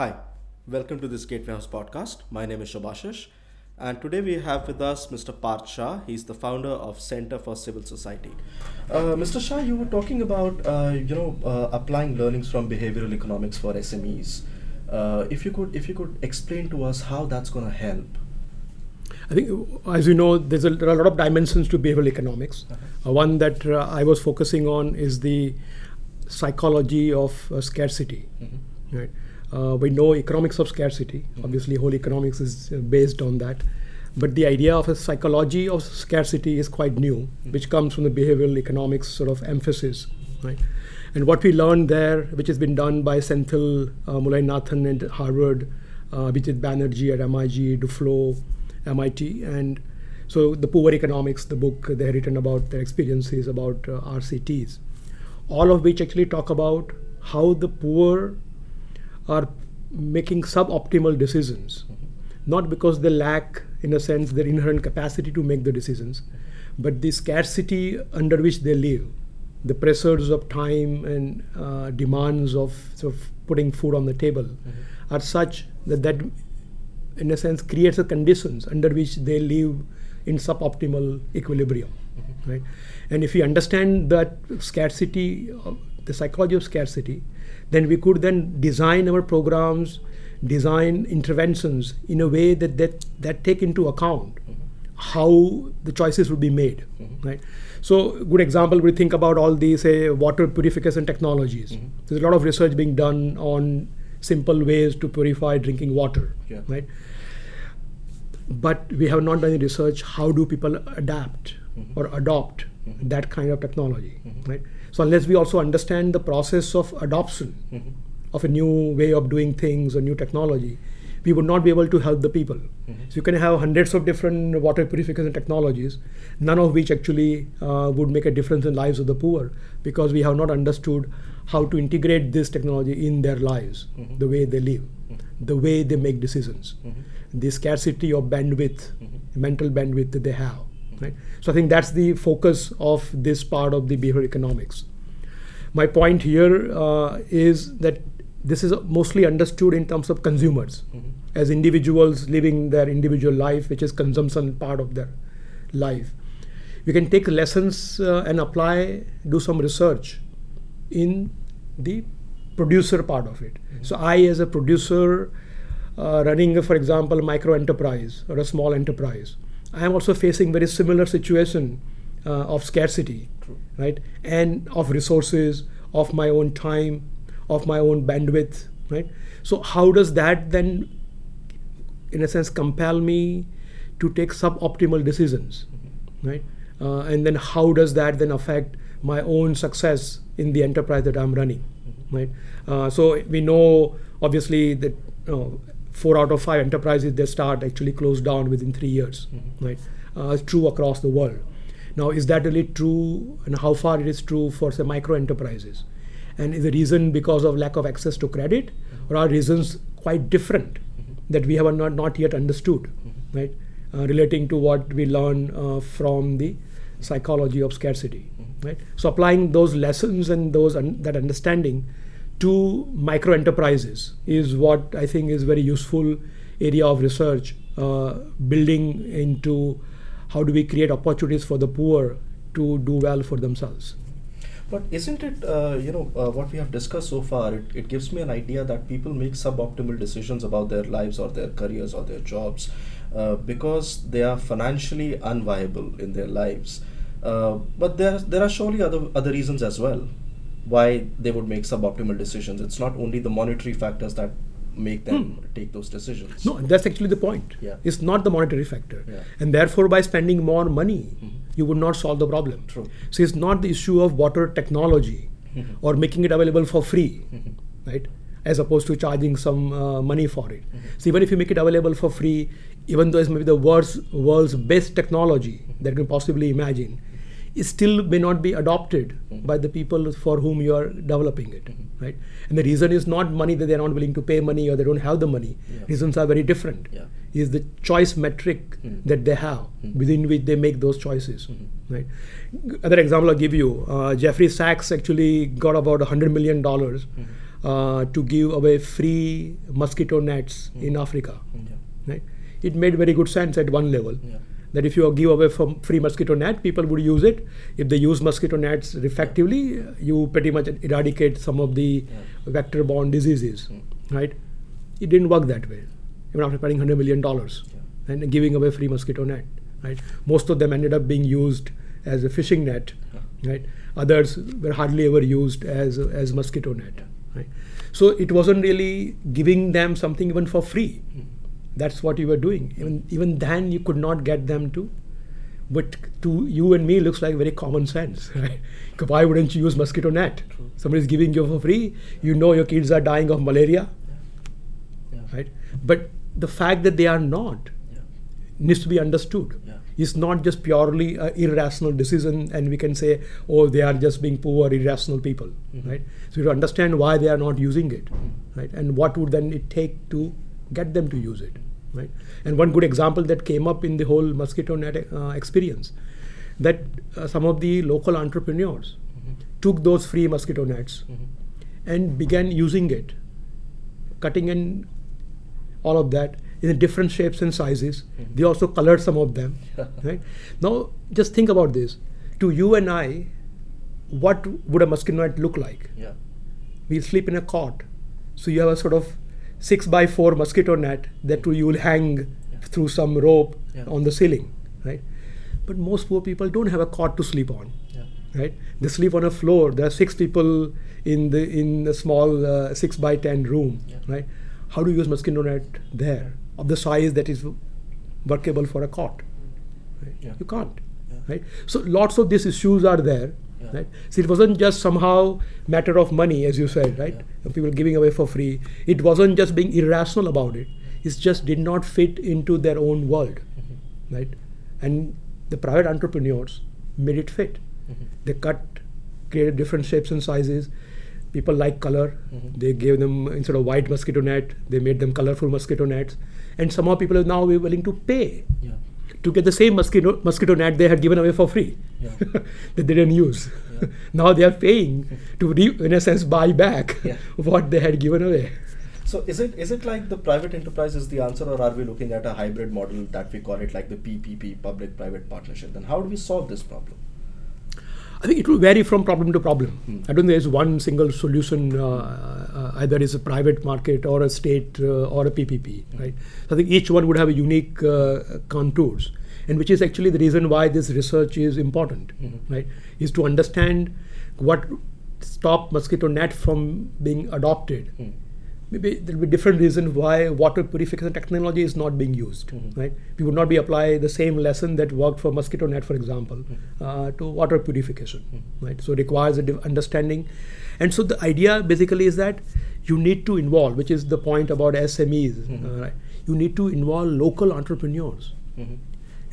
Hi, welcome to this Gateway House podcast. My name is Shobashish, and today we have with us Mr. Parth Shah. He's the founder of Centre for Civil Society. Uh, Mr. Shah, you were talking about uh, you know uh, applying learnings from behavioral economics for SMEs. Uh, if you could if you could explain to us how that's going to help. I think, as you know, there's a, there are a lot of dimensions to behavioral economics. Uh, one that uh, I was focusing on is the psychology of uh, scarcity. Right. Uh, we know economics of scarcity. Obviously, whole economics is uh, based on that. But the idea of a psychology of scarcity is quite new, which comes from the behavioral economics sort of emphasis. Right. And what we learned there, which has been done by Sendhil uh, Nathan at Harvard, uh, Abhijit Banerjee at MIT, Duflo, MIT, and so the poor economics, the book they have written about their experiences about uh, RCTs, all of which actually talk about how the poor are making suboptimal decisions, not because they lack, in a sense, their inherent capacity to make the decisions, but the scarcity under which they live, the pressures of time and uh, demands of sort of putting food on the table, are such that that, in a sense, creates the conditions under which they live in suboptimal equilibrium, right? And if you understand that scarcity, uh, the psychology of scarcity, then we could then design our programs, design interventions in a way that that, that take into account how the choices would be made, mm-hmm. right? So, good example, we think about all these say water purification technologies. Mm-hmm. There's a lot of research being done on simple ways to purify drinking water, Yeah. right? But we have not done any research. How do people adapt mm-hmm. or adopt that kind of technology, right? So unless we also understand the process of adoption mm-hmm. of a new way of doing things or new technology, we would not be able to help the people. Mm-hmm. So you can have hundreds of different water purification technologies, none of which actually uh, would make a difference in lives of the poor because we have not understood how to integrate this technology in their lives, mm-hmm. the way they live, the way they make decisions, the scarcity of bandwidth, mental bandwidth that they have. Right? So I think that's the focus of this part of the behavioral economics. My point here uh, is that this is mostly understood in terms of consumers, as individuals living their individual life, which is consumption part of their life. We can take lessons uh, and apply, do some research in the producer part of it. So I, as a producer, uh, running, for example, a micro enterprise or a small enterprise, I am also facing very similar situation uh, of scarcity, right, and of resources, of my own time, of my own bandwidth, right. So how does that then, in a sense, compel me to take suboptimal decisions, right? Uh, and then how does that then affect my own success in the enterprise that I'm running, right? Uh, so we know obviously that you know, four out of five enterprises they start actually close down within three years, right? Uh, it's true across the world. Now, is that really true, and how far it is true for say micro enterprises? And is the reason because of lack of access to credit, or are reasons quite different that we have not not yet understood, right? Uh, relating to what we learn uh, from the psychology of scarcity, right? So applying those lessons and those un- that understanding to micro enterprises is what I think is very useful area of research, uh, building into how do we create opportunities for the poor to do well for themselves. But isn't it, uh, you know, uh, what we have discussed so far, it, it gives me an idea that people make suboptimal decisions about their lives or their careers or their jobs uh, because they are financially unviable in their lives. Uh, but there, there are surely other, other reasons as well why they would make suboptimal decisions. It's not only the monetary factors that make them hmm. take those decisions. No, that's actually the point. Yeah. It's not the monetary factor. Yeah. And therefore, by spending more money, hmm. you would not solve the problem. True. So it's not the issue of water technology hmm. or making it available for free, right? As opposed to charging some uh, money for it. So even if you make it available for free, even though it's maybe the world's, world's best technology that you can possibly imagine, still may not be adopted by the people for whom you are developing it, mm-hmm. right? And the reason is not money that they're not willing to pay money or they don't have the money. Yeah. Reasons are very different. Yeah. Is the choice metric mm-hmm. that they have mm-hmm. within which they make those choices, right? Other example I'll give you: uh, Jeffrey Sachs actually got about hundred million dollars uh, to give away free mosquito nets in Africa. Yeah. Right? It made very good sense at one level. Yeah. That if you give away from free mosquito net, people would use it. If they use mosquito nets effectively, you pretty much eradicate some of the Yeah. vector-borne diseases, Mm. right? It didn't work that way. Even after spending hundred million dollars Yeah. and giving away free mosquito net, right? Most of them ended up being used as a fishing net, Yeah. right? Others were hardly ever used as as mosquito net, right? So it wasn't really giving them something even for free. Mm. That's what you were doing. Even even then, you could not get them to. But to you and me, looks like very common sense, right? Why wouldn't you use mosquito net? True. Somebody's giving you for free. You know your kids are dying of malaria, Yeah. right? But the fact that they are not Yeah. needs to be understood. Yeah. It's not just purely an irrational decision, and we can say, oh, they are just being poor, irrational people, Mhm. right? So you understand why they are not using it, right? And what would then it take to get them to use it, right? And one good example that came up in the whole mosquito net uh, experience, that uh, some of the local entrepreneurs Mhm. took those free mosquito nets Mhm. and began using it, cutting in all of that in different shapes and sizes. Mhm. They also colored some of them. right now, just think about this. To you and I, what would a mosquito net look like? Yeah. We sleep in a cot, so you have a sort of six by four mosquito net that you will hang through some rope on the ceiling, right? But most poor people don't have a cot to sleep on right? They sleep on a floor. There are six people in the in a small uh, six by ten room, Yeah. right? How do you use mosquito net there of the size that is workable for a cot? Right? Yeah. You can't, Yeah. right? So lots of these issues are there, Yeah. right? So it wasn't just somehow matter of money, as you said, right? Yeah. People giving away for free. It wasn't just being irrational about it. It just did not fit into their own world, Mhm. right? And the private entrepreneurs made it fit. Mhm. They cut, created different shapes and sizes. People like color. Mhm. They gave them instead of white mosquito net, they made them colorful mosquito nets. And somehow people are now willing to pay Yeah. To get the same mosquito mosquito net they had given away for free Yeah. that they didn't use. Yeah. now they are paying to, re, in a sense, buy back Yeah. what they had given away. So is it is it like the private enterprise is the answer, or are we looking at a hybrid model that we call it like the PPP, public-private partnership? Then how do we solve this problem? I think it will vary from problem to problem. Hmm. I don't think there's one single solution. Uh, uh, either is a private market or a state uh, or a PPP, right? So I think each one would have a unique uh, contours, and which is actually the reason why this research is important, Mhm. right? Is to understand what stop mosquito net from being adopted. Hmm. Maybe there will be different reasons why water purification technology is not being used, Mhm. right? We would not be apply the same lesson that worked for mosquito net, for example, Mhm. uh, to water purification, Mhm. right? So it requires a div- understanding, and so the idea basically is that you need to involve, which is the point about SMEs, Mhm. uh, right? You need to involve local entrepreneurs Mhm.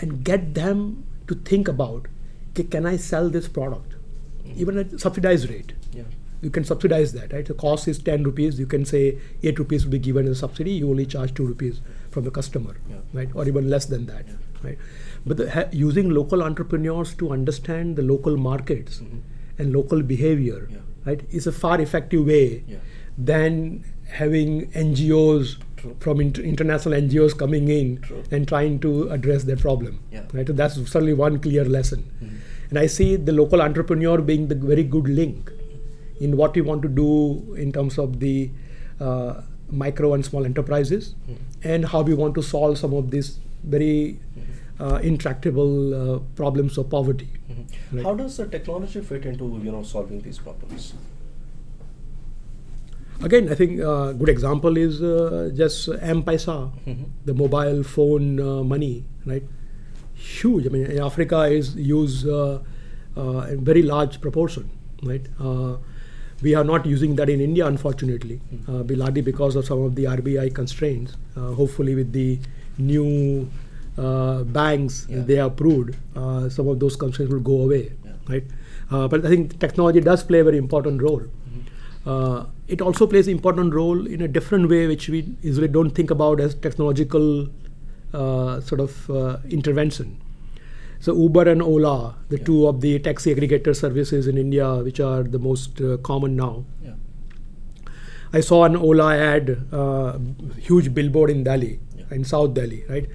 and get them to think about, "Okay, can I sell this product, Mhm. even at subsidized rate? Yeah. You can subsidize that, right? The cost is 10 rupees. You can say 8 rupees will be given as a subsidy. You only charge 2 rupees from the customer, Yeah. right? Or even less than that, Yeah. right? But the, ha- using local entrepreneurs to understand the local markets Mhm. and local behavior, Yeah. right, is a far effective way than having NGOs True. from inter- international NGOs coming in True. and trying to address their problem, right? So that's certainly one clear lesson. Mhm. And I see the local entrepreneur being the very good link in what we want to do in terms of the uh, micro and small enterprises Mhm. and how we want to solve some of these very uh, intractable uh, problems of poverty. Mhm. Right. How does the technology fit into you know solving these problems? Again, I think a good example is uh, just M-Pesa, Mhm. the mobile phone uh, money, right? Huge. I mean, in Africa is used uh, uh, in very large proportion, right? We are not using that in India, unfortunately, Mhm. uh, largely because of some of the RBI constraints. Uh, hopefully, with the new uh, banks Yeah. they are approved, uh, some of those constraints will go away, Yeah. right? Uh, but I think technology does play a very important role. Mhm. Uh, it also plays an important role in a different way, which we usually don't think about as technological uh, sort of uh, intervention. So Uber and Ola, the Yeah. two of the taxi aggregator services in India, which are the most uh, common now, Yeah. I saw an Ola ad, uh, huge billboard in Delhi, Yeah. in South Delhi, right,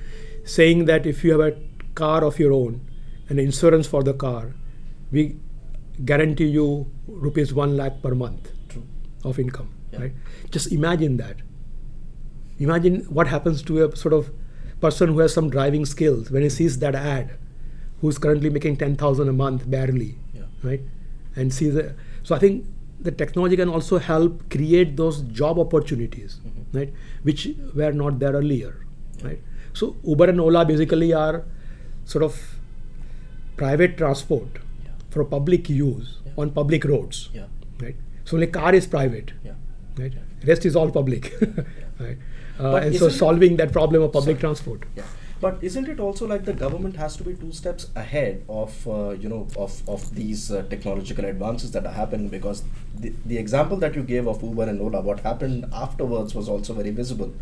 saying that if you have a car of your own and insurance for the car, we guarantee you rupees one lakh per month True. of income, right? Just imagine that. Imagine what happens to a sort of person who has some driving skills when he sees that ad, who's currently making ten thousand a month barely, Yeah. right? And sees the so I think the technology can also help create those job opportunities, Mhm. right? Which were not there earlier, Yeah. right? So Uber and Ola basically are sort of private transport Yeah. for public use on public roads, Yeah. right? So only car is private, Yeah. right? Rest is all public, right? Uh, and so solving that problem of public Sorry. transport. But isn't it also like the government has to be two steps ahead of uh, you know of, of these uh, technological advances that are happening because the, the example that you gave of Uber and Ola what happened afterwards was also very visible.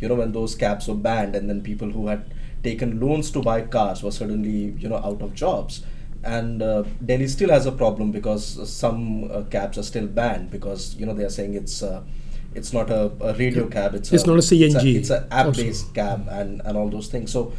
You know when those cabs were banned and then people who had taken loans to buy cars were suddenly you know out of jobs. And uh, Delhi still has a problem because some uh, cabs are still banned because you know they are saying it's uh, it's not a, a radio cab it's, It's not a CNG it's an app based cab and, and all those things so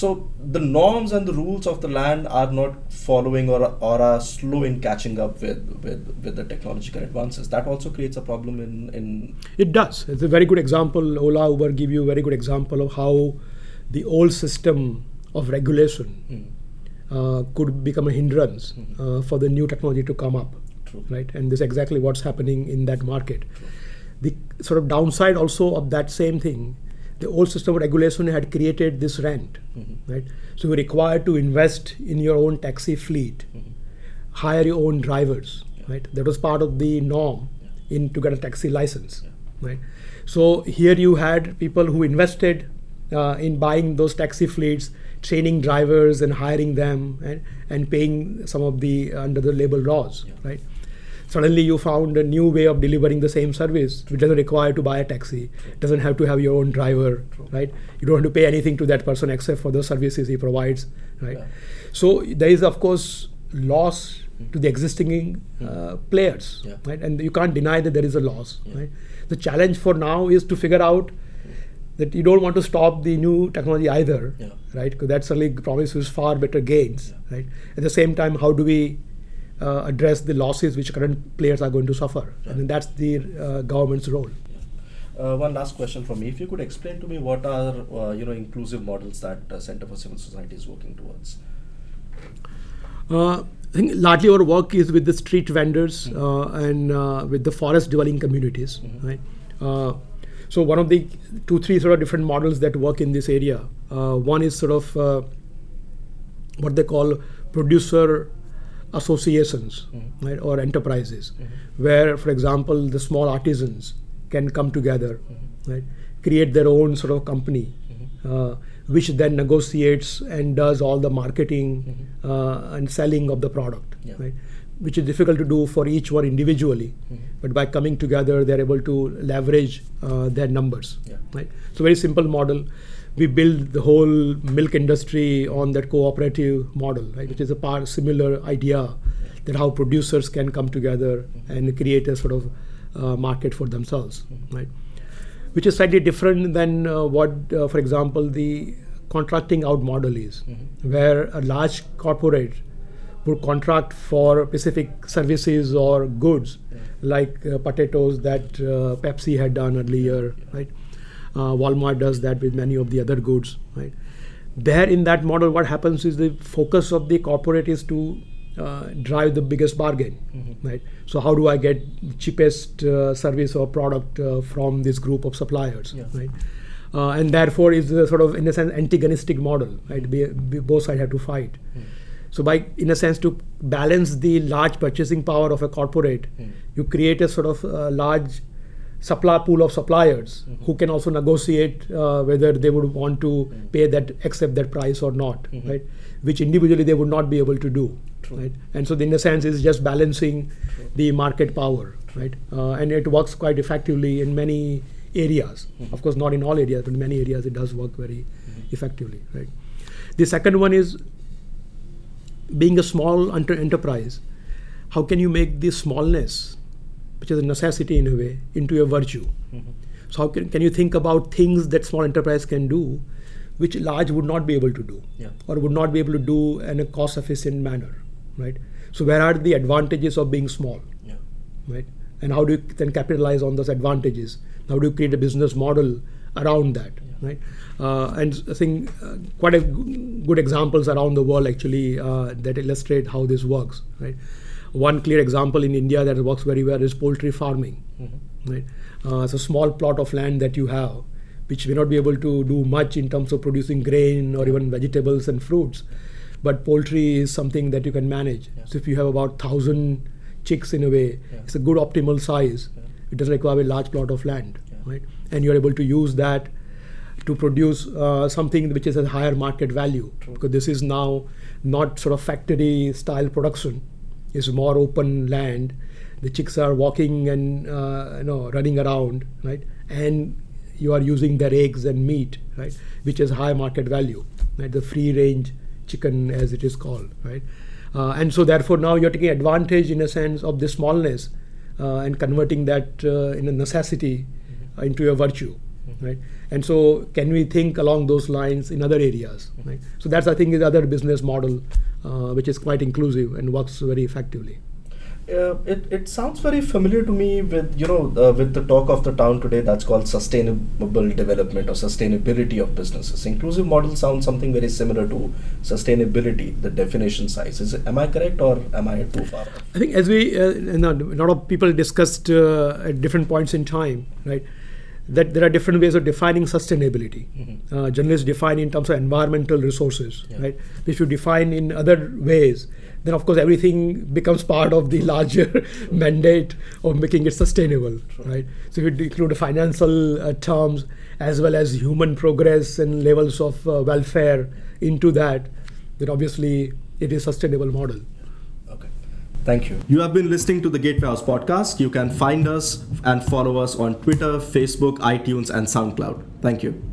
so the norms and the rules of the land are not following or, or are slow in catching up with, with, with the technological advances that also creates a problem in, in It does. It's a very good example. Ola, Uber give you a very good example of how the old system of regulation Hmm, uh, could become a hindrance Mhm. uh, for the new technology to come up, True. right? And this is exactly what's happening in that market. True. The sort of downside also of that same thing, the old system of regulation had created this rent, Mhm. right? So you're required to invest in your own taxi fleet, Mhm. hire your own drivers, Yeah. right? That was part of the norm Yeah. in to get a taxi license, Yeah. right? So here you had people who invested uh, in buying those taxi fleets, training drivers and hiring them, and, and paying some of the under the labor laws, right? Suddenly you found a new way of delivering the same service, which doesn't require to buy a taxi, doesn't have to have your own driver, True. right? You don't have to pay anything to that person except for the services he provides, right? Yeah. So there is of course loss to the existing uh, players, Yeah. right? And you can't deny that there is a loss, Yeah. right? The challenge for now is to figure out that you don't want to stop the new technology either, Yeah. right? Because that certainly promises far better gains, right? At the same time, how do we uh, address the losses which current players are going to suffer? Yeah. And that's the uh, government's role. Uh, one last question from me. If you could explain to me what are uh, you know inclusive models that uh, Centre for Civil Society is working towards. Uh, I think largely our work is with the street vendors uh, and uh, with the forest dwelling communities, Mhm. right? Uh, so one of the two, three sort of different models that work in this area. Uh, one is sort of uh, what they call producer associations, Mhm. right, or enterprises, Mhm. where, for example, the small artisans can come together, Mhm. right, create their own sort of company, Mhm. uh, which then negotiates and does all the marketing Mhm. uh, and selling of the product, Yeah. right? Which is difficult to do for each one individually, Mhm. but by coming together, they're able to leverage uh, their numbers, Yeah. right? So very simple model. We build the whole milk industry on that cooperative model, right? Which is a part similar idea that how producers can come together and create a sort of uh, market for themselves, right? Which is slightly different than uh, what, uh, for example, the contracting out model is, Mhm. where a large corporate would contract for specific services or goods, Yeah. like uh, potatoes that uh, Pepsi had done earlier, Yeah. right? Uh, Walmart does that with many of the other goods, right? There in that model, what happens is the focus of the corporate is to uh, drive the biggest bargain, Mhm. right? So how do I get the cheapest uh, service or product uh, from this group of suppliers, Yeah. right? Uh, and therefore is a sort of in a sense antagonistic model, right? Be, be, both sides have to fight. Mm. So by in a sense to balance the large purchasing power of a corporate, Mm. you create a sort of uh, large supply pool of suppliers Mhm. who can also negotiate uh, whether they would want to Mm. pay that accept that price or not, Mhm. right? Which individually they would not be able to do, True. right? And so in a sense is just balancing True. the market power, right? Uh, and it works quite effectively in many areas. Mhm. Of course, not in all areas, but in many areas it does work very Mhm. effectively, right? The second one is being a small enter- enterprise. How can you make the smallness which is a necessity in a way, into a virtue. Mhm. So how can, can you think about things that small enterprise can do, which large would not be able to do, Yeah. or would not be able to do in a cost-efficient manner, right? So where are the advantages of being small, Yeah. right? And how do you then capitalize on those advantages? How do you create a business model around that, Yeah. right? Uh, and I think uh, quite a g- good examples around the world actually uh, that illustrate how this works, right? One clear example in India that works very well is poultry farming Mhm. right? Uh, it's a small plot of land that you have, which may not be able to do much in terms of producing grain or even vegetables and fruits, but poultry is something that you can manage. Yeah. So if you have about thousand chicks in a way, Yeah. it's a good optimal size. Yeah. It doesn't require a large plot of land, right? And you're able to use that to produce uh, something which is a higher market value True. because this is now not sort of factory style production it's more open land. The chicks are walking and uh, you know running around right? And you are using their eggs and meat right? Which is high market value right? The free range chicken as it is called right? Uh, and so therefore now you're taking advantage in a sense of the smallness uh, and converting that uh, in a necessity uh, into a virtue right? And so can we think along those lines in other areas right? So that's i think the other business model which is quite inclusive and works very effectively. Uh, it, it sounds very familiar to me with you know uh, with the talk of the town today that's called sustainable development or sustainability of businesses. Inclusive model sounds something very similar to sustainability the definition size. Is it, am i correct or am i too far I think as we, uh, a lot of people discussed uh, at different points in time, right, that there are different ways of defining sustainability. Mhm. Uh, journalists define in terms of environmental resources, Yeah. right? If you define in other ways, then of course everything becomes part of the larger mandate of making it sustainable, True. right? So if you include financial uh, terms as well as human progress and levels of uh, welfare into that, then obviously it is a sustainable model. Thank you. You have been listening to the Gateway House podcast. You can find us and follow us on Twitter, Facebook, iTunes, and SoundCloud. Thank you.